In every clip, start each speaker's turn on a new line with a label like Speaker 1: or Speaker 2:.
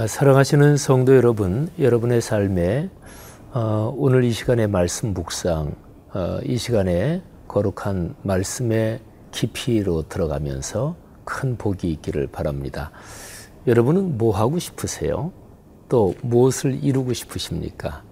Speaker 1: 아, 사랑하시는 성도 여러분, 여러분의 삶에 어, 오늘 이 시간의 말씀 묵상, 어, 이 시간에 거룩한 말씀의 깊이로 들어가면서 큰 복이 있기를 바랍니다. 여러분은 뭐 하고 싶으세요? 또 무엇을 이루고 싶으십니까?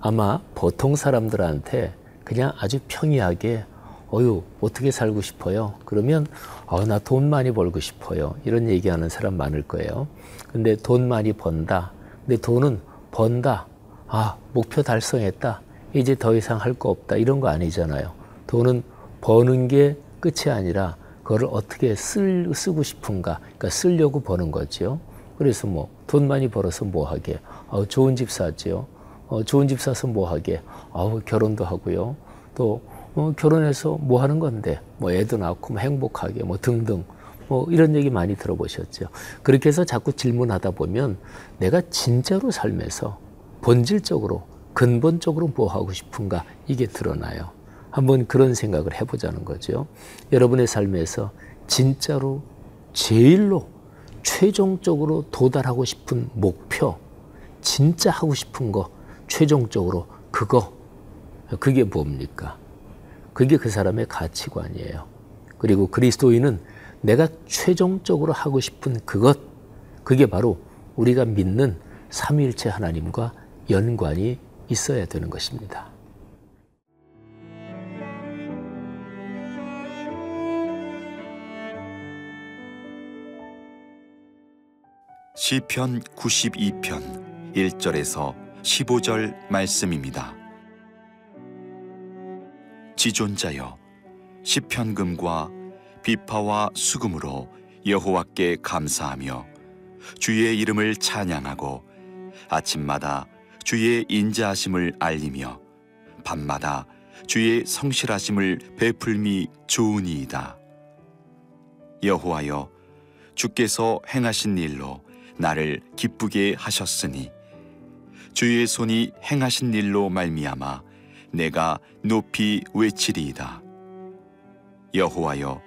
Speaker 1: 아마 보통 사람들한테 그냥 아주 평이하게 어유 어떻게 살고 싶어요? 그러면 어, 나 돈 많이 벌고 싶어요. 이런 얘기하는 사람 많을 거예요. 근데 돈 많이 번다. 근데 돈은 번다. 아, 목표 달성했다. 이제 더 이상 할 거 없다. 이런 거 아니잖아요. 돈은 버는 게 끝이 아니라 그거를 어떻게 쓸, 쓰고 싶은가. 그러니까 쓰려고 버는 거죠. 그래서 뭐 돈 많이 벌어서 뭐 하게. 어, 좋은 집 사죠. 어, 좋은 집 사서 뭐 하게. 어, 결혼도 하고요. 또 어, 결혼해서 뭐 하는 건데. 뭐 애도 낳고 뭐 행복하게 뭐 등등. 뭐 이런 얘기 많이 들어보셨죠. 그렇게 해서 자꾸 질문하다 보면 내가 진짜로 삶에서 본질적으로 근본적으로 뭐 하고 싶은가 이게 드러나요. 한번 그런 생각을 해보자는 거죠. 여러분의 삶에서 진짜로 제일로 최종적으로 도달하고 싶은 목표, 진짜 하고 싶은 거, 최종적으로 그거, 그게 뭡니까? 그게 그 사람의 가치관이에요. 그리고 그리스도인은 내가 최종적으로 하고 싶은 그것, 그게 바로 우리가 믿는 삼위일체 하나님과 연관이 있어야 되는 것입니다.
Speaker 2: 시편 92편 1절에서 15절 말씀입니다. 지존자여 시편금과 비파와 수금으로 여호와께 감사하며 주의 이름을 찬양하고 아침마다 주의 인자하심을 알리며 밤마다 주의 성실하심을 베풀미 좋으니이다. 여호와여 주께서 행하신 일로 나를 기쁘게 하셨으니 주의 손이 행하신 일로 말미암아 내가 높이 외치리이다. 여호와여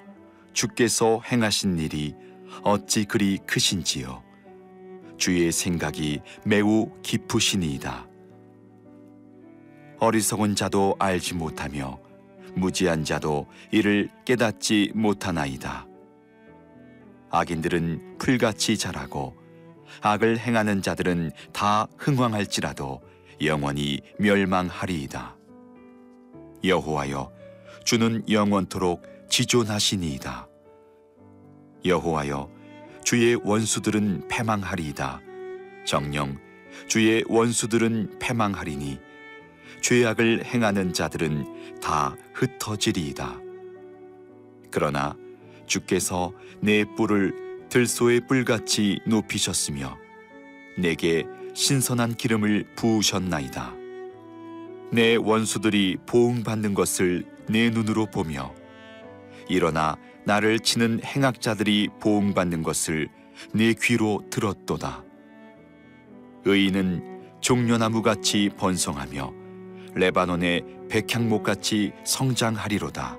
Speaker 2: 주께서 행하신 일이 어찌 그리 크신지요? 주의 생각이 매우 깊으시니이다. 어리석은 자도 알지 못하며 무지한 자도 이를 깨닫지 못하나이다. 악인들은 풀같이 자라고 악을 행하는 자들은 다 흥왕할지라도 영원히 멸망하리이다 여호와여 주는 영원토록 지존하시니이다. 여호와여 주의 원수들은 패망하리이다. 정령 주의 원수들은 패망하리니 죄악을 행하는 자들은 다 흩어지리이다. 그러나 주께서 내 뿔을 들소의 뿔같이 높이셨으며 내게 신선한 기름을 부으셨나이다. 내 원수들이 보응받는 것을 내 눈으로 보며 일어나 나를 치는 행악자들이 보응받는 것을 네 귀로 들었도다. 의인은 종려나무 같이 번성하며 레바논의 백향목 같이 성장하리로다.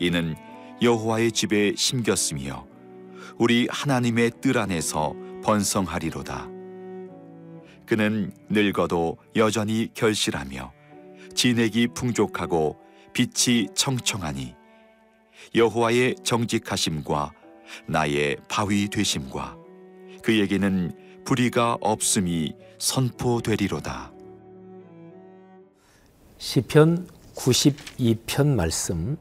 Speaker 2: 이는 여호와의 집에 심겼으며 우리 하나님의 뜰 안에서 번성하리로다. 그는 늙어도 여전히 결실하며 진액이 풍족하고 빛이 청청하니 여호와의 정직하심과 나의 바위 되심과 그에게는 불의가 없음이 선포되리로다.
Speaker 1: 시편 92편 말씀.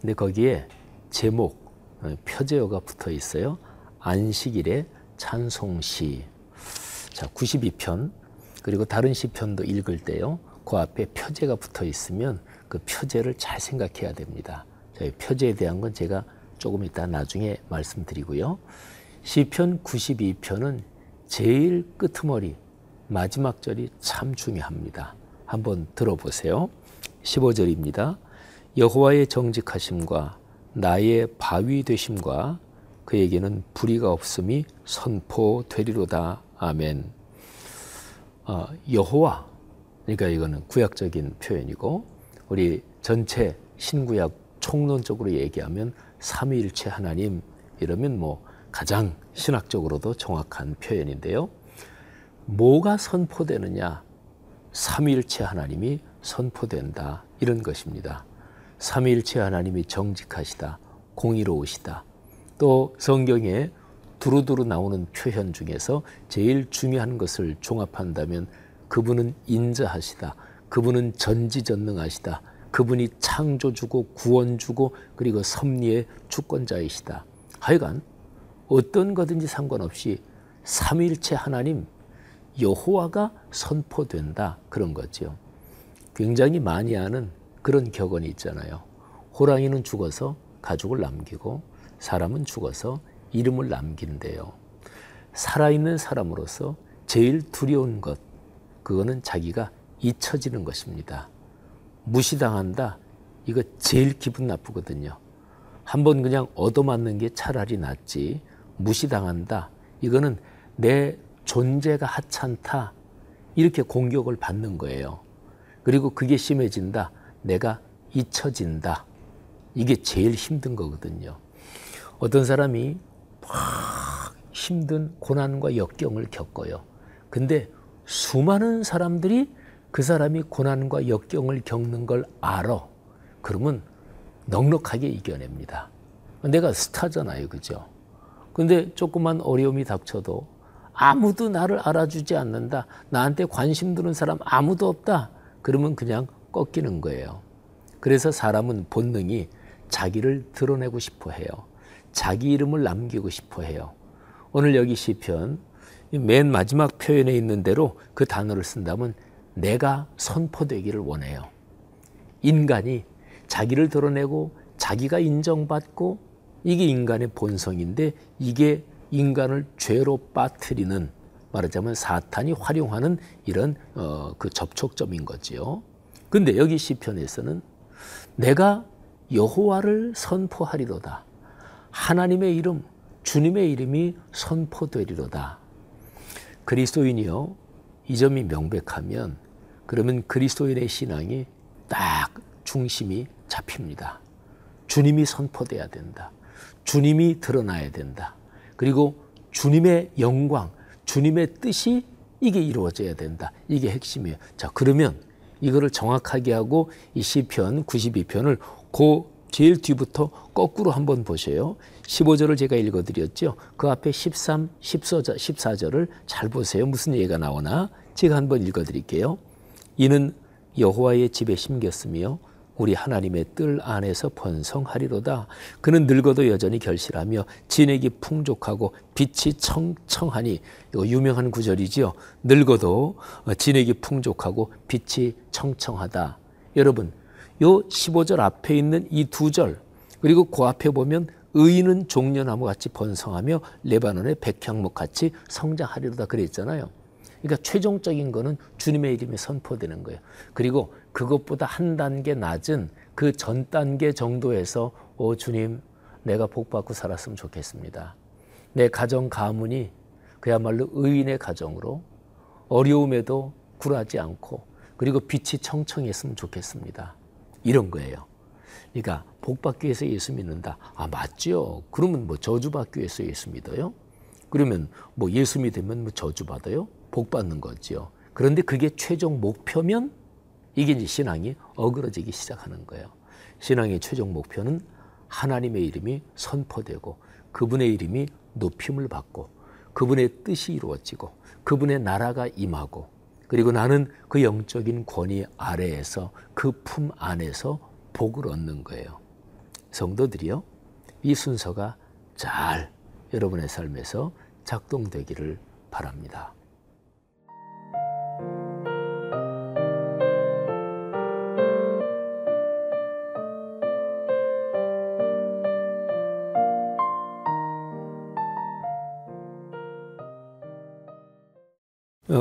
Speaker 1: 근데 거기에 제목 어, 표제어가 붙어 있어요. 안식일의 찬송시. 자, 92편 그리고 다른 시편도 읽을 때요. 그 앞에 표제가 붙어 있으면 그 표제를 잘 생각해야 됩니다. 저희 표제에 대한 건 제가 조금 이따 나중에 말씀드리고요. 시편 92편은 제일 끄트머리 마지막 절이 참 중요합니다. 한번 들어보세요. 15절입니다. 여호와의 정직하심과 나의 바위 되심과 그에게는 불의가 없음이 선포되리로다. 아멘. 어, 여호와 그러니까 이거는 구약적인 표현이고 우리 전체 신구약 총론적으로 얘기하면 삼위일체 하나님 이러면 뭐 가장 신학적으로도 정확한 표현인데요. 뭐가 선포되느냐? 삼위일체 하나님이 선포된다. 이런 것입니다. 삼위일체 하나님이 정직하시다. 공의로우시다. 또 성경에 두루두루 나오는 표현 중에서 제일 중요한 것을 종합한다면 그분은 인자하시다. 그분은 전지전능하시다. 그분이 창조주고 구원주고 그리고 섭리의 주권자이시다. 하여간 어떤 거든지 상관없이 삼일체 하나님 여호와가 선포된다 그런 거죠. 굉장히 많이 하는 그런 격언이 있잖아요. 호랑이는 죽어서 가족을 남기고 사람은 죽어서 이름을 남긴대요. 살아있는 사람으로서 제일 두려운 것, 그거는 자기가 잊혀지는 것입니다. 무시당한다, 이거 제일 기분 나쁘거든요. 한번 그냥 얻어맞는 게 차라리 낫지, 무시당한다, 이거는 내 존재가 하찮다, 이렇게 공격을 받는 거예요. 그리고 그게 심해진다, 내가 잊혀진다. 이게 제일 힘든 거거든요. 어떤 사람이 막 힘든 고난과 역경을 겪어요. 근데 수많은 사람들이 그 사람이 고난과 역경을 겪는 걸 알아. 그러면 넉넉하게 이겨냅니다. 내가 스타잖아요. 그죠? 근데 조그만 어려움이 닥쳐도 아무도 나를 알아주지 않는다. 나한테 관심 두는 사람 아무도 없다. 그러면 그냥 꺾이는 거예요. 그래서 사람은 본능이 자기를 드러내고 싶어 해요. 자기 이름을 남기고 싶어 해요. 오늘 여기 시편 맨 마지막 표현에 있는 대로 그 단어를 쓴다면 내가 선포되기를 원해요. 인간이 자기를 드러내고 자기가 인정받고 이게 인간의 본성인데 이게 인간을 죄로 빠뜨리는 말하자면 사탄이 활용하는 이런 어, 그 접촉점인 거지요. 근데 여기 시편에서는 내가 여호와를 선포하리로다. 하나님의 이름, 주님의 이름이 선포되리로다. 그리스도인이요. 이 점이 명백하면 그러면 그리스도인의 신앙이 딱 중심이 잡힙니다. 주님이 선포돼야 된다. 주님이 드러나야 된다. 그리고 주님의 영광, 주님의 뜻이 이게 이루어져야 된다. 이게 핵심이에요. 자, 그러면 이거를 정확하게 하고 이 시편 92편을 그 제일 뒤부터 거꾸로 한번 보세요. 15절을 제가 읽어드렸죠. 그 앞에 13, 14절, 14절을 잘 보세요. 무슨 얘기가 나오나 제가 한번 읽어드릴게요. 이는 여호와의 집에 심겼으며 우리 하나님의 뜰 안에서 번성하리로다. 그는 늙어도 여전히 결실하며 진액이 풍족하고 빛이 청청하니 이거 유명한 구절이지요. 늙어도 진액이 풍족하고 빛이 청청하다. 여러분, 요 15절 앞에 있는 이 두 절, 그리고 그 앞에 보면 의인은 종려나무 같이 번성하며 레바논의 백향목 같이 성장하리로다 그랬잖아요. 그러니까 최종적인 거는 주님의 이름이 선포되는 거예요. 그리고 그것보다 한 단계 낮은 그 전 단계 정도에서 오 주님 내가 복 받고 살았으면 좋겠습니다. 내 가정 가문이 그야말로 의인의 가정으로 어려움에도 굴하지 않고 그리고 빛이 청청했으면 좋겠습니다. 이런 거예요. 그러니까 복 받기 위해서 예수 믿는다. 아 맞죠. 그러면 뭐 저주 받기 위해서 예수 믿어요? 그러면 뭐 예수 믿으면 뭐 저주 받아요? 복 받는 거죠. 그런데 그게 최종 목표면 이게 이제 신앙이 어그러지기 시작하는 거예요. 신앙의 최종 목표는 하나님의 이름이 선포되고 그분의 이름이 높임을 받고 그분의 뜻이 이루어지고 그분의 나라가 임하고 그리고 나는 그 영적인 권위 아래에서 그 품 안에서 복을 얻는 거예요. 성도들이요. 이 순서가 잘 여러분의 삶에서 작동되기를 바랍니다.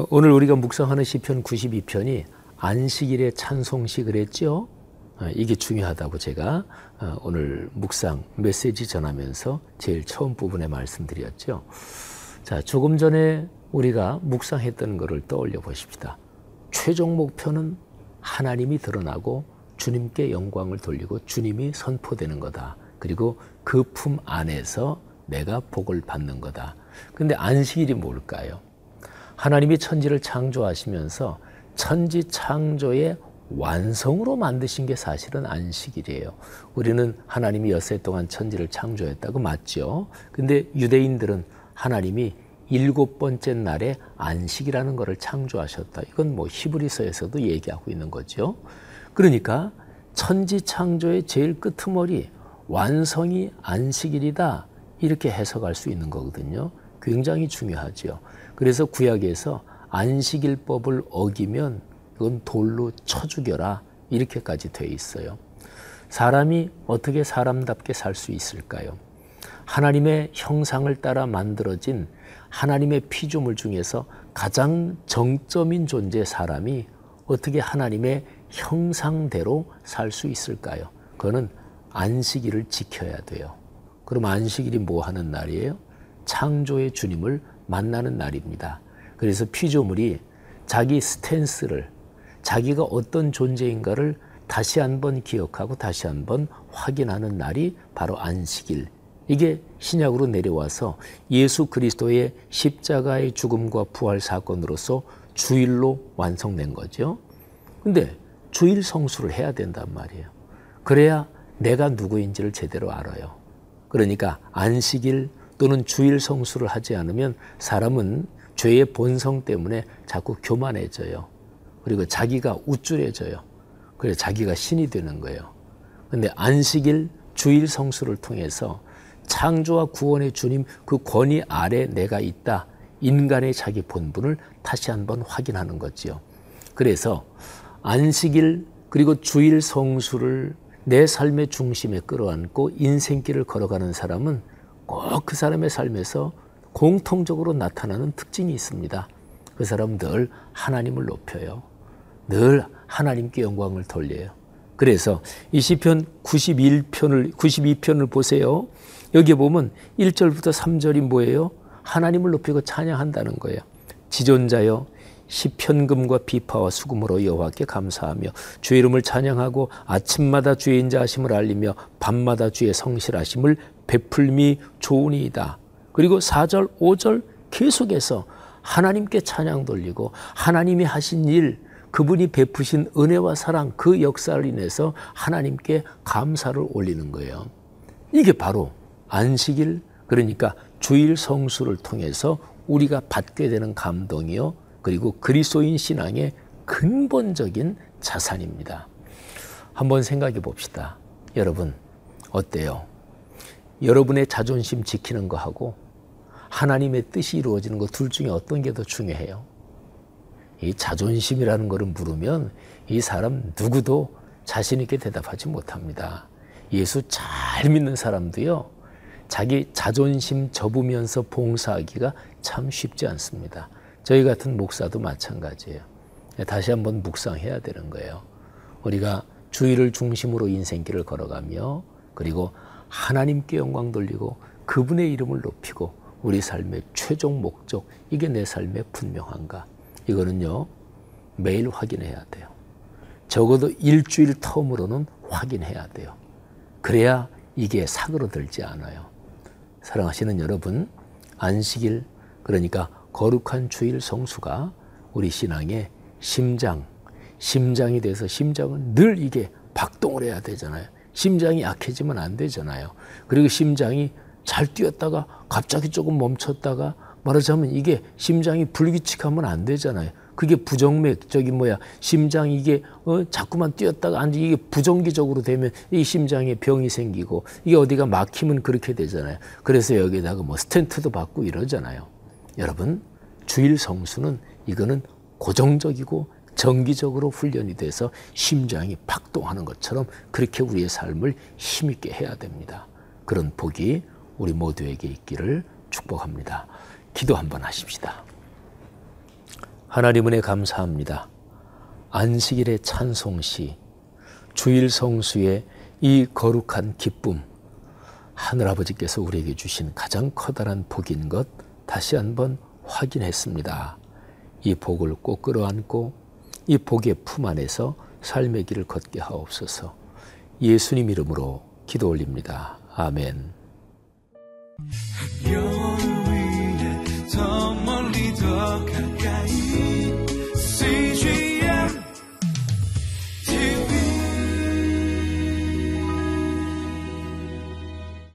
Speaker 1: 오늘 우리가 묵상하는 시편 92편이 안식일의 찬송시 그랬죠. 어, 이게 중요하다고 제가 어, 오늘 묵상 메시지 전하면서 제일 처음 부분에 말씀드렸죠. 자, 조금 전에 우리가 묵상했던 것을 떠올려 보십시다. 최종 목표는 하나님이 드러나고 주님께 영광을 돌리고 주님이 선포되는 거다. 그리고 그 품 안에서 내가 복을 받는 거다. 근데 안식일이 뭘까요? 하나님이 천지를 창조하시면서 천지 창조의 완성으로 만드신 게 사실은 안식일이에요. 우리는 하나님이 엿새 동안 천지를 창조했다고 맞죠. 근데 유대인들은 하나님이 일곱 번째 날에 안식이라는 것을 창조하셨다. 이건 뭐 히브리서에서도 얘기하고 있는 거죠. 그러니까 천지 창조의 제일 끄트머리 완성이 안식일이다. 이렇게 해석할 수 있는 거거든요. 굉장히 중요하죠. 그래서 구약에서 안식일법을 어기면 그건 돌로 쳐 죽여라. 이렇게까지 돼 있어요. 사람이 어떻게 사람답게 살 수 있을까요? 하나님의 형상을 따라 만들어진 하나님의 피조물 중에서 가장 정점인 존재 사람이 어떻게 하나님의 형상대로 살 수 있을까요? 그거는 안식일을 지켜야 돼요. 그럼 안식일이 뭐 하는 날이에요? 창조의 주님을 만나는 날입니다. 그래서 피조물이 자기 스탠스를 자기가 어떤 존재인가를 다시 한번 기억하고 다시 한번 확인하는 날이 바로 안식일. 이게 신약으로 내려와서 예수 그리스도의 십자가의 죽음과 부활 사건으로서 주일로 완성된 거죠. 근데 주일 성수를 해야 된단 말이에요. 그래야 내가 누구인지를 제대로 알아요. 그러니까 안식일 또는 주일 성수를 하지 않으면 사람은 죄의 본성 때문에 자꾸 교만해져요. 그리고 자기가 우쭐해져요. 그래서 자기가 신이 되는 거예요. 근데 안식일 주일 성수를 통해서 창조와 구원의 주님 그 권위 아래 내가 있다. 인간의 자기 본분을 다시 한번 확인하는 거지요. 그래서 안식일 그리고 주일 성수를 내 삶의 중심에 끌어안고 인생길을 걸어가는 사람은 꼭 그 사람의 삶에서 공통적으로 나타나는 특징이 있습니다. 그 사람은 늘 하나님을 높여요. 늘 하나님께 영광을 돌려요. 그래서 이 시편 91편을 92편을 보세요. 여기 보면 1절부터 3절이 뭐예요? 하나님을 높이고 찬양한다는 거예요. 지존자여 시편금과 비파와 수금으로 여호와께 감사하며 주의 이름을 찬양하고 아침마다 주의 인자하심을 알리며 밤마다 주의 성실하심을 베풀미 좋으니이다. 그리고 4절, 5절 계속해서 하나님께 찬양 돌리고 하나님이 하신 일, 그분이 베푸신 은혜와 사랑 그 역사를 인해서 하나님께 감사를 올리는 거예요. 이게 바로 안식일 그러니까 주일 성수를 통해서 우리가 받게 되는 감동이요. 그리고 그리스도인 신앙의 근본적인 자산입니다. 한번 생각해 봅시다. 여러분, 어때요? 여러분의 자존심 지키는 거하고 하나님의 뜻이 이루어지는 것 둘 중에 어떤 게 더 중요해요? 이 자존심이라는 것을 물으면 이 사람 누구도 자신 있게 대답하지 못합니다. 예수 잘 믿는 사람도요, 자기 자존심 접으면서 봉사하기가 참 쉽지 않습니다. 저희 같은 목사도 마찬가지예요. 다시 한번 묵상해야 되는 거예요. 우리가 주의를 중심으로 인생길을 걸어가며 그리고 하나님께 영광 돌리고 그분의 이름을 높이고 우리 삶의 최종 목적 이게 내 삶의 분명한가 이거는요, 매일 확인해야 돼요. 적어도 일주일 텀으로는 확인해야 돼요. 그래야 이게 사그러들지 않아요. 사랑하시는 여러분, 안식일, 그러니까 거룩한 주일 성수가 우리 신앙의 심장, 심장이 돼서 심장은 늘 이게 박동을 해야 되잖아요. 심장이 약해지면 안 되잖아요. 그리고 심장이 잘 뛰었다가 갑자기 조금 멈췄다가 말하자면 이게 심장이 불규칙하면 안 되잖아요. 그게 부정맥 저기 뭐야 심장 이게 어 자꾸만 뛰었다가 안 이게 부정기적으로 되면 이 심장에 병이 생기고 이게 어디가 막히면 그렇게 되잖아요. 그래서 여기다가 뭐 스텐트도 받고 이러잖아요. 여러분 주일 성수는 이거는 고정적이고 정기적으로 훈련이 돼서 심장이 박동하는 것처럼 그렇게 우리의 삶을 힘있게 해야 됩니다. 그런 복이 우리 모두에게 있기를 축복합니다. 기도 한번 하십시다. 하나님 은혜 감사합니다. 안식일의 찬송시, 주일 성수의 이 거룩한 기쁨, 하늘아버지께서 우리에게 주신 가장 커다란 복인 것 다시 한번 확인했습니다. 이 복을 꼭 끌어안고 이 복의 품 안에서 삶의 길을 걷게 하옵소서. 예수님 이름으로 기도 올립니다. 아멘. 더 멀리 더 가까이